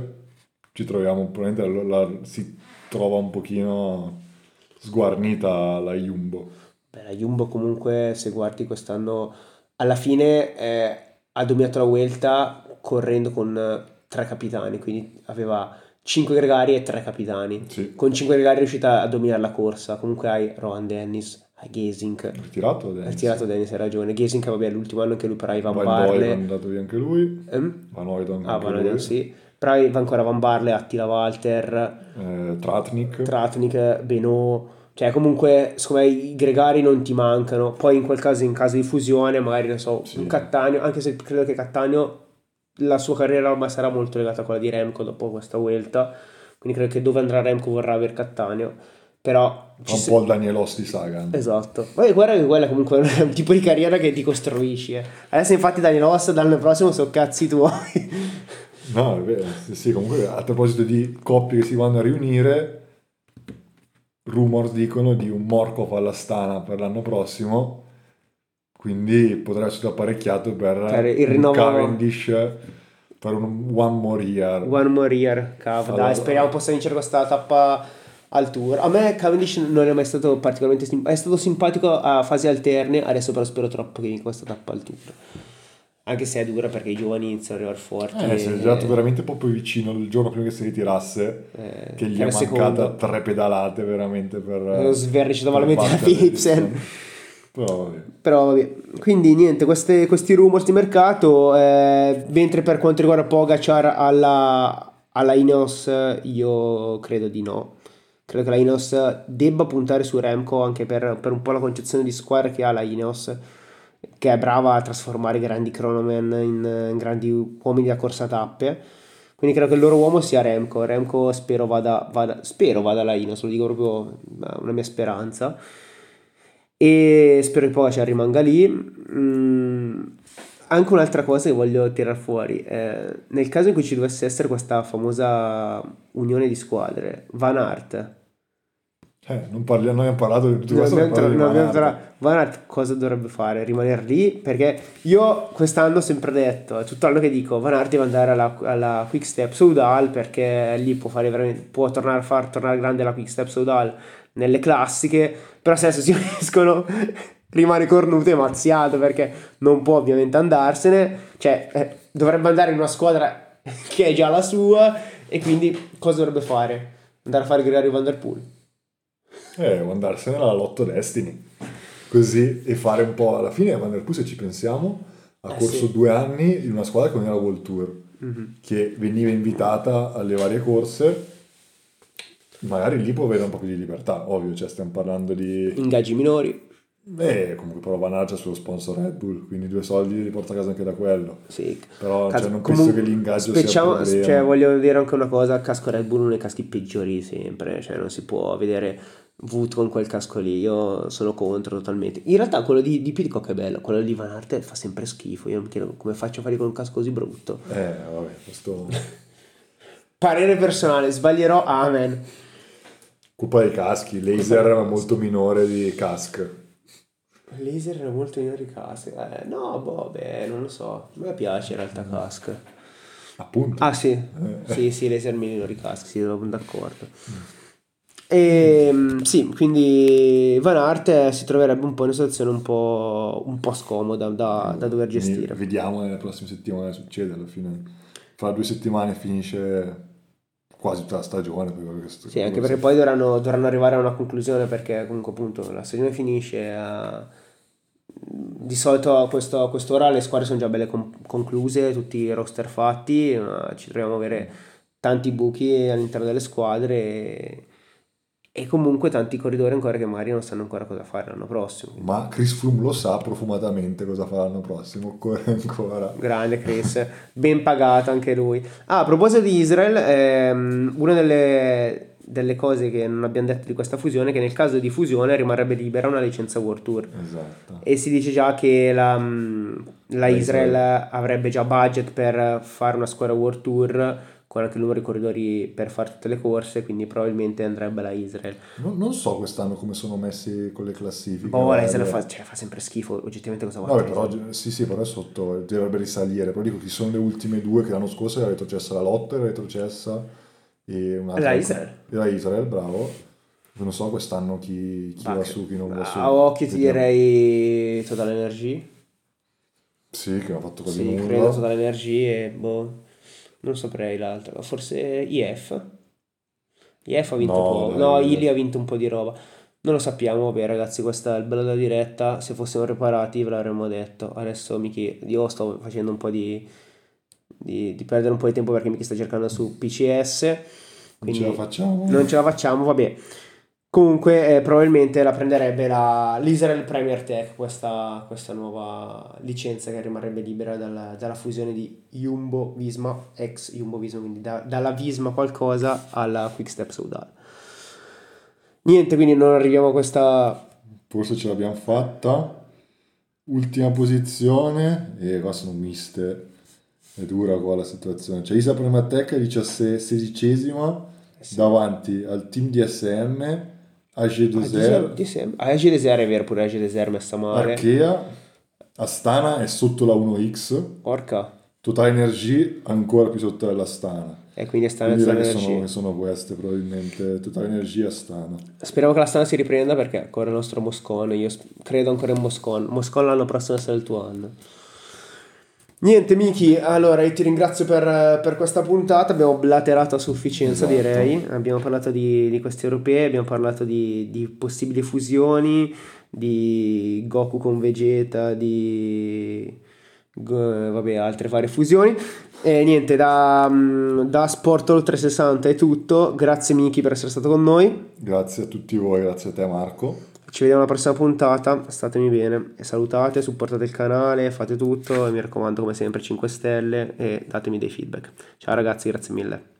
Speaker 2: ci troviamo probabilmente la- la- si trova un pochino sguarnita la Jumbo.
Speaker 1: Beh, la Jumbo comunque se guardi quest'anno alla fine eh, ha dominato la Vuelta correndo con tre capitani quindi aveva 5 gregari e 3 capitani
Speaker 2: Sì.
Speaker 1: con 5 gregari è riuscita a dominare la corsa comunque hai Rohan Dennis a Gesink.
Speaker 2: Ritirato Dennis.
Speaker 1: Ritirato Dennis, hai ragione. Gesink, vabbè, l'ultimo anno che lui però Ivan
Speaker 2: Van
Speaker 1: Barle.
Speaker 2: Doyle è andato via anche lui.
Speaker 1: Ehm?
Speaker 2: Van Oydon
Speaker 1: Ah,
Speaker 2: anche
Speaker 1: Van
Speaker 2: lui.
Speaker 1: Ouden, sì. Però aveva ancora Van Barle, Attila Walter,
Speaker 2: Eh, Tratnik.
Speaker 1: Tratnik, Benot. Cioè, comunque, secondo me i gregari non ti mancano. Poi in quel caso, in caso di fusione, magari, non so,
Speaker 2: Sì.
Speaker 1: Cattaneo, anche se credo che Cattaneo, la sua carriera ormai sarà molto legata a quella di Remco dopo questa vuelta. Quindi credo che dove andrà Remco vorrà avere Cattaneo. Però...
Speaker 2: Fa un
Speaker 1: se-
Speaker 2: po' il Danielossi di Sagan.
Speaker 1: Esatto. Poi guarda che quella comunque è un tipo di carriera che ti costruisci. eh. Adesso infatti Daniel Ross dall'anno prossimo sono cazzi tuoi.
Speaker 2: No, è vero. Sì, comunque a proposito di coppie che si vanno a riunire, rumors dicono di un Morkov all'Astana per l'anno prossimo, quindi potrebbe essere apparecchiato per,
Speaker 1: Per il rinnovo-
Speaker 2: Cavendish per un One More Year.
Speaker 1: One more year, cavolo.
Speaker 2: Allora-
Speaker 1: Dai, speriamo possa vincere questa tappa al tour. A me Cavendish non è mai stato particolarmente simpatico. È stato simpatico a fasi alterne, adesso però spero troppo che vinca questa tappa al tour. Anche se è dura perché i giovani iniziano a arrivare forti.
Speaker 2: Eh, si è
Speaker 1: e-
Speaker 2: girato veramente proprio vicino il giorno prima che si ritirasse,
Speaker 1: eh,
Speaker 2: che gli è mancata
Speaker 1: secondo.
Speaker 2: tre pedalate veramente per...
Speaker 1: Lo sverniciato
Speaker 2: per
Speaker 1: malamente la
Speaker 2: battere
Speaker 1: Philipsen.
Speaker 2: Philipsen. Però vabbè.
Speaker 1: Però vabbè, quindi niente, queste- questi rumors di mercato, eh, mentre per quanto riguarda Pogacar alla, alla Ineos io credo di no. Credo che la Ineos debba puntare su Remco anche per, per un po' la concezione di squadra che ha la Ineos, che è brava a trasformare grandi cronomen in, grandi uomini da corsa tappe. Quindi credo che il loro uomo sia Remco. Remco spero vada, vada, spero vada alla Ineos, lo dico proprio una mia speranza e spero che Pogacar rimanga lì. Mm, anche un'altra cosa che voglio tirare fuori, eh, nel caso in cui ci dovesse essere questa famosa unione di squadre, Van Aert,
Speaker 2: Eh, non parliamo, noi abbiamo parlato di tutto
Speaker 1: non
Speaker 2: questo,
Speaker 1: abbiamo
Speaker 2: non
Speaker 1: tra- non abbiamo
Speaker 2: di Van Aert.
Speaker 1: cosa dovrebbe fare? Rimanere lì? Perché io quest'anno ho sempre detto, è tutto l'anno che dico, Van Aert deve andare alla, alla Quick Step Soudal perché lì può, fare veramente, può tornare a far tornare grande la Quick Step Soudal nelle classiche, però se adesso si uniscono rimane cornuto e mazziato perché non può ovviamente andarsene, cioè eh, dovrebbe andare in una squadra che è già la sua e quindi cosa dovrebbe fare? Andare a fare Gregory Van Der Poel?
Speaker 2: Eh, o andarsene alla Lotto Destiny. Così e fare un po' alla fine Van der Poel, se ci pensiamo, ha
Speaker 1: Eh,
Speaker 2: corso
Speaker 1: sì.
Speaker 2: due anni in una squadra che non era World Tour,
Speaker 1: Mhm.
Speaker 2: che veniva invitata alle varie corse. Magari lì può avere un po' più di libertà, ovvio, cioè stiamo parlando di...
Speaker 1: Ingaggi minori.
Speaker 2: Eh, comunque però Van Aert c'ha sullo sponsor Red Bull, quindi due soldi li porta a casa anche da quello.
Speaker 1: Sì.
Speaker 2: Però
Speaker 1: Cazzo,
Speaker 2: cioè, non penso che l'ingaggio
Speaker 1: speciamo-
Speaker 2: sia
Speaker 1: cioè, voglio dire anche una cosa, casco Red Bull è uno dei caschi peggiori sempre, cioè non si può vedere Wood con quel casco lì, io sono contro totalmente. In realtà quello di, di Pidcock è bello, quello di Van Aert fa sempre schifo, io mi chiedo come faccio a fare con un casco così brutto.
Speaker 2: Eh, vabbè, questo...
Speaker 1: Parere personale, sbaglierò, amen.
Speaker 2: Colpa dei caschi, laser è molto minore di cask.
Speaker 1: Laser era molto minori caschi, eh, no, boh, beh, non lo so, a me piace in realtà casco.
Speaker 2: Appunto.
Speaker 1: Ah sì,
Speaker 2: Eh.
Speaker 1: sì, sì, laser minori caschi, sì, sono d'accordo. E, mm, sì, quindi Van Aert eh, si troverebbe un po' in una situazione un po', un po' scomoda da, da dover
Speaker 2: Quindi
Speaker 1: gestire.
Speaker 2: Vediamo nelle prossime settimane succede. Alla fine, fra due settimane finisce quasi tutta la stagione. per
Speaker 1: Sì, anche perché poi dovranno, dovranno arrivare a una conclusione perché comunque appunto la stagione finisce a- di solito a questo, a quest'ora le squadre sono già belle con- concluse, tutti i roster fatti, ma ci troviamo a avere tanti buchi all'interno delle squadre e, e comunque tanti corridori ancora che magari non sanno ancora cosa fare l'anno prossimo.
Speaker 2: Ma Chris Froome lo sa profumatamente cosa farà l'anno prossimo. Occorre ancora.
Speaker 1: Grande Chris, ben pagato anche lui. Ah, a proposito di Israel, ehm, una delle, delle cose che non abbiamo detto di questa fusione è che nel caso di fusione rimarrebbe libera una licenza World Tour.
Speaker 2: Esatto.
Speaker 1: E si dice già che la, la
Speaker 2: La
Speaker 1: Israel,
Speaker 2: Israel.
Speaker 1: avrebbe già budget per fare una squadra World Tour anche il numero di corridori per fare tutte le corse, quindi probabilmente andrebbe la Israel.
Speaker 2: Non, non so quest'anno come sono messi con le classifiche.
Speaker 1: Boh, la. Israel fa, cioè, fa sempre schifo, oggettivamente cosa vuoi
Speaker 2: Vabbè,
Speaker 1: fare?
Speaker 2: però sì, sì, però è sotto, dovrebbe risalire. Però dico chi sono le ultime due che l'anno scorso era retrocessa la Lotte, era retrocessa e un'altra.
Speaker 1: La Israel.
Speaker 2: E la Israel, bravo. Non so quest'anno chi, chi va
Speaker 1: che-
Speaker 2: su, chi non va su.
Speaker 1: A occhio ti direi Total Energy.
Speaker 2: Sì, che ha fatto quasi
Speaker 1: Sì,
Speaker 2: nulla.
Speaker 1: credo Total Energy e boh, non saprei l'altro. Forse IF. IF ha vinto
Speaker 2: No,
Speaker 1: un po'.
Speaker 2: dai,
Speaker 1: No. Ili ha vinto un po' di roba. Non lo sappiamo, vabbè ragazzi, questa è il bello della diretta, se fossimo preparati ve l'avremmo detto. Adesso Miki, io sto facendo un po' di, di, di perdere un po' di tempo perché Miki sta cercando su PCS.
Speaker 2: Non ce la facciamo.
Speaker 1: Non ce la facciamo, vabbè. Comunque eh, probabilmente la prenderebbe la, l'Israel Premier Tech, questa, questa nuova licenza che rimarrebbe libera dalla, dalla fusione di Jumbo Visma, ex Jumbo Visma, quindi da, dalla Visma qualcosa alla Quickstep Saudal. Niente, quindi non arriviamo a questa...
Speaker 2: Forse ce l'abbiamo fatta. Ultima posizione e qua sono miste. È dura qua la situazione. C'è Isa Prematec 16 davanti al team DSM AG Desert.
Speaker 1: AG Desert è vero, pure AG Desert messa male.
Speaker 2: Arkea, Astana è sotto la 1X.
Speaker 1: Porca.
Speaker 2: Total Energy ancora più sotto dell'Astana.
Speaker 1: E quindi Astana
Speaker 2: quindi che sono, sono queste probabilmente, Total Energy e Astana.
Speaker 1: Speriamo che l'Astana si riprenda perché ancora il nostro Moscon, io credo ancora in Moscon. Moscon l'anno prossimo sarà il tuo anno. Niente, Miki, allora io ti ringrazio per, per, questa puntata. Abbiamo blaterato a sufficienza, esatto. direi. Abbiamo parlato di, di questi europei, abbiamo parlato di, di, possibili fusioni, di Goku con Vegeta, di vabbè, altre varie fusioni. E niente, da, da Sport Oltre 60 è tutto. Grazie, Miki, per essere stato con noi.
Speaker 2: Grazie a tutti voi, grazie a te, Marco.
Speaker 1: Ci vediamo alla prossima puntata, statemi bene salutate, supportate il canale, fate tutto e mi raccomando come sempre 5 stelle e datemi dei feedback. Ciao ragazzi, grazie mille.